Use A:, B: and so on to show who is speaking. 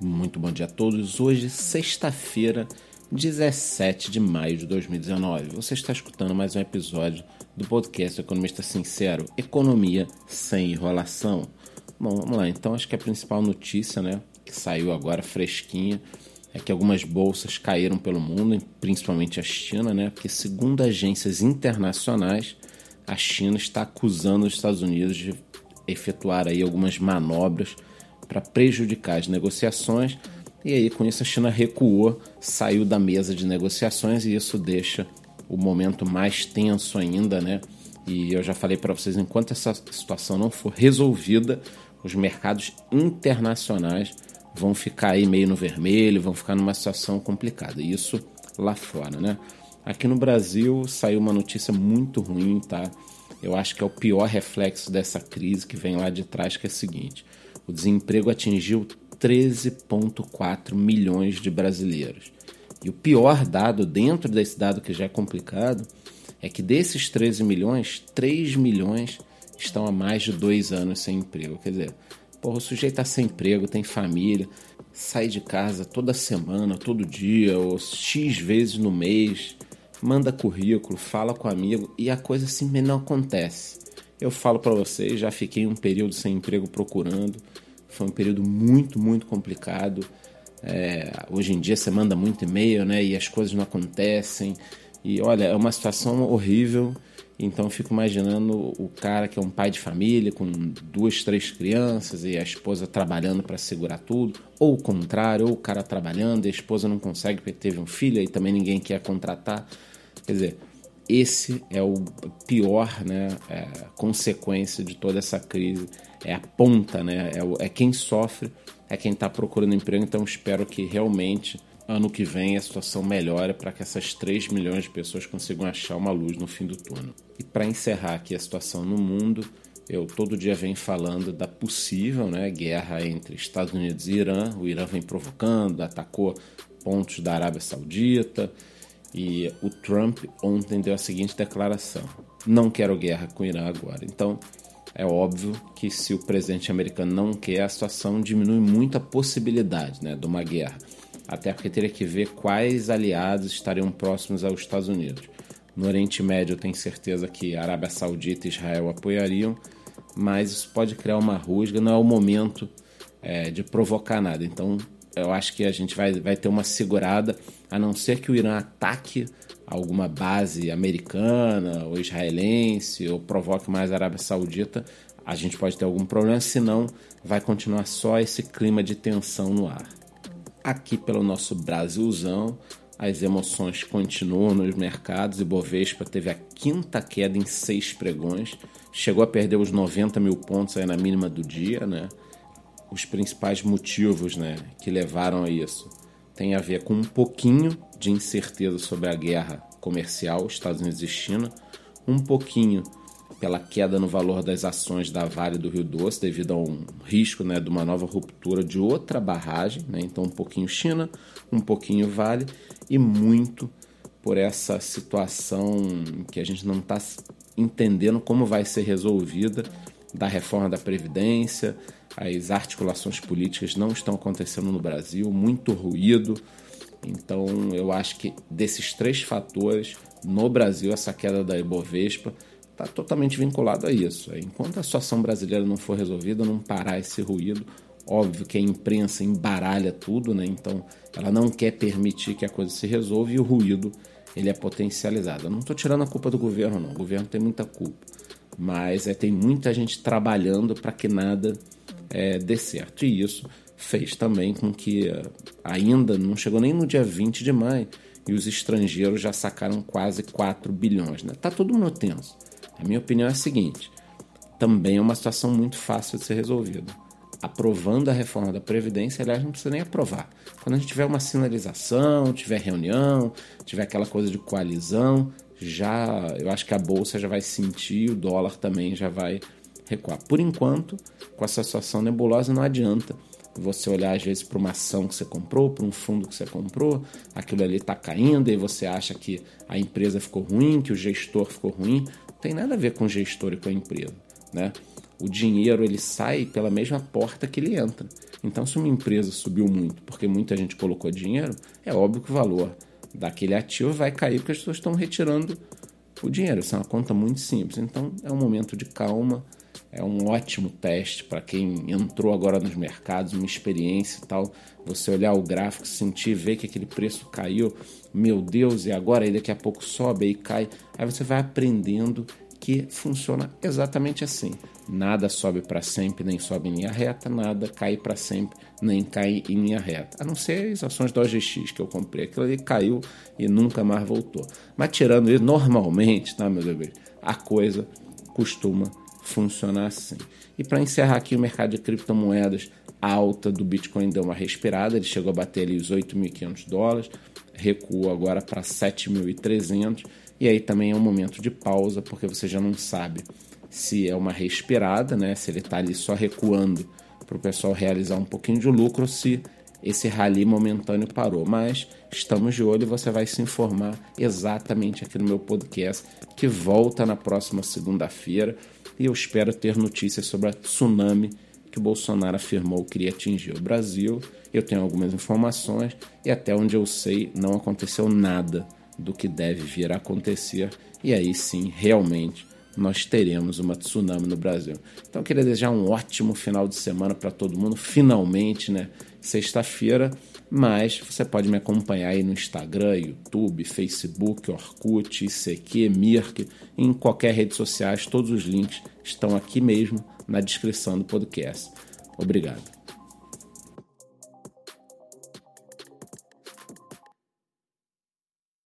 A: Muito bom dia a todos. Hoje, sexta-feira, 17 de maio de 2019. Você está escutando mais um episódio do podcast Economista Sincero, Economia sem enrolação. Bom, vamos lá. Então, acho que a principal notícia, né, que saiu agora fresquinha, é que algumas bolsas caíram pelo mundo, principalmente a China, né? Porque segundo agências internacionais, a China está acusando os Estados Unidos de efetuar aí algumas manobras para prejudicar as negociações. E aí, com isso, a China recuou, saiu da mesa de negociações e isso deixa o momento mais tenso ainda, né? E eu já falei para vocês, enquanto essa situação não for resolvida, os mercados internacionais vão ficar aí meio no vermelho, vão ficar numa situação complicada. Isso lá fora, né? Aqui no Brasil saiu uma notícia muito ruim, tá? Eu acho que é o pior reflexo dessa crise que vem lá de trás, que é o seguinte: o desemprego atingiu 13,4 milhões de brasileiros. E o pior dado, dentro desse dado que já é complicado, é que desses 13 milhões, 3 milhões estão há mais de dois anos sem emprego. Quer dizer, porra, o sujeito está sem emprego, tem família, sai de casa toda semana, todo dia, ou X vezes no mês, manda currículo, fala com amigo e a coisa simplesmente não acontece. Eu falo para vocês, já fiquei um período sem emprego procurando. Foi um período muito, muito complicado. É, hoje em dia você manda muito e-mail, né? E as coisas não acontecem. E olha, é uma situação horrível. Então eu fico imaginando o cara que é um pai de família com duas, três crianças e a esposa trabalhando para segurar tudo, ou o contrário, ou o cara trabalhando e a esposa não consegue porque teve um filho e também ninguém quer contratar. Quer dizer, esse é o pior, né, é, consequência de toda essa crise. É a ponta, né, é, é quem sofre, é quem está procurando emprego. Então espero que realmente ano que vem a situação melhore para que essas 3 milhões de pessoas consigam achar uma luz no fim do túnel. E para encerrar aqui a situação no mundo, eu todo dia venho falando da possível né, guerra entre Estados Unidos e Irã. O Irã vem provocando, atacou pontos da Arábia Saudita e o Trump ontem deu a seguinte declaração: não quero guerra com o Irã agora. Então, é óbvio que se o presidente americano não quer, a situação diminui muito a possibilidade né, de uma guerra. Até porque teria que ver quais aliados estariam próximos aos Estados Unidos. No Oriente Médio, eu tenho certeza que Arábia Saudita e Israel apoiariam, mas isso pode criar uma rusga, não é o momento é, de provocar nada. Então, eu acho que a gente vai, vai ter uma segurada, a não ser que o Irã ataque alguma base americana ou israelense ou provoque mais a Arábia Saudita, a gente pode ter algum problema, senão vai continuar só esse clima de tensão no ar. Aqui pelo nosso Brasilzão, as emoções continuam nos mercados e Bovespa teve a quinta queda em seis pregões, chegou a perder os 90 mil pontos aí na mínima do dia, né? Os principais motivos né, que levaram a isso tem a ver com um pouquinho de incerteza sobre a guerra comercial Estados Unidos e China, um pouquinho pela queda no valor das ações da Vale do Rio Doce devido a um risco né, de uma nova ruptura de outra barragem, né? então um pouquinho China, um pouquinho Vale e muito por essa situação que a gente não está entendendo como vai ser resolvida da reforma da Previdência, as articulações políticas não estão acontecendo no Brasil, muito ruído. Então, eu acho que desses três fatores, no Brasil, essa queda da Ibovespa está totalmente vinculado a isso. Enquanto a situação brasileira não for resolvida, não parar esse ruído, óbvio que a imprensa embaralha tudo, né? Então, ela não quer permitir que a coisa se resolva e o ruído ele é potencializado. Eu não estou tirando a culpa do governo, não. O governo tem muita culpa, mas é, tem muita gente trabalhando para que nada é, dê certo. E isso fez também com que é, ainda não chegou nem no dia 20 de maio e os estrangeiros já sacaram quase 4 bilhões. Né? Tá todo mundo tenso. A minha opinião é a seguinte: também é uma situação muito fácil de ser resolvida. Aprovando a reforma da Previdência, aliás, não precisa nem aprovar. Quando a gente tiver uma sinalização, tiver reunião, tiver aquela coisa de coalizão, já eu acho que a bolsa já vai sentir, o dólar também já vai recuar. Por enquanto, com essa situação nebulosa, não adianta você olhar às vezes para uma ação que você comprou, para um fundo que você comprou, aquilo ali está caindo e você acha que a empresa ficou ruim, que o gestor ficou ruim. Não tem nada a ver com o gestor e com a empresa. Né? O dinheiro ele sai pela mesma porta que ele entra. Então, se uma empresa subiu muito porque muita gente colocou dinheiro, é óbvio que o valor daquele ativo vai cair porque as pessoas estão retirando o dinheiro. Isso é uma conta muito simples. Então, é um momento de calma, é um ótimo teste para quem entrou agora nos mercados, uma experiência e tal. Você olhar o gráfico, sentir, ver que aquele preço caiu, meu Deus, e agora aí daqui a pouco sobe e cai. Aí você vai aprendendo que funciona exatamente assim. Nada sobe para sempre, nem sobe em linha reta, nada cai para sempre, nem cai em linha reta. A não ser as ações da OGX que eu comprei. Aquilo ali caiu e nunca mais voltou. Mas tirando isso, normalmente, tá, meus amigos, a coisa costuma funcionar assim. E para encerrar aqui o mercado de criptomoedas, alta do Bitcoin deu uma respirada, ele chegou a bater ali os 8.500 dólares, recuou agora para 7.300 e aí também é um momento de pausa, porque você já não sabe se é uma respirada, né? se ele está ali só recuando para o pessoal realizar um pouquinho de lucro, se esse rally momentâneo parou. Mas estamos de olho e você vai se informar exatamente aqui no meu podcast, que volta na próxima segunda-feira. E eu espero ter notícias sobre a tsunami que o Bolsonaro afirmou que iria atingir o Brasil. Eu tenho algumas informações e até onde eu sei não aconteceu nada do que deve vir a acontecer. E aí sim, realmente, nós teremos uma tsunami no Brasil. Então, eu queria desejar um ótimo final de semana para todo mundo. Finalmente, né? Sexta-feira. Mas você pode me acompanhar aí no Instagram, YouTube, Facebook, Orkut, ICQ, Mirk, em qualquer rede social. Todos os links estão aqui mesmo na descrição do podcast. Obrigado.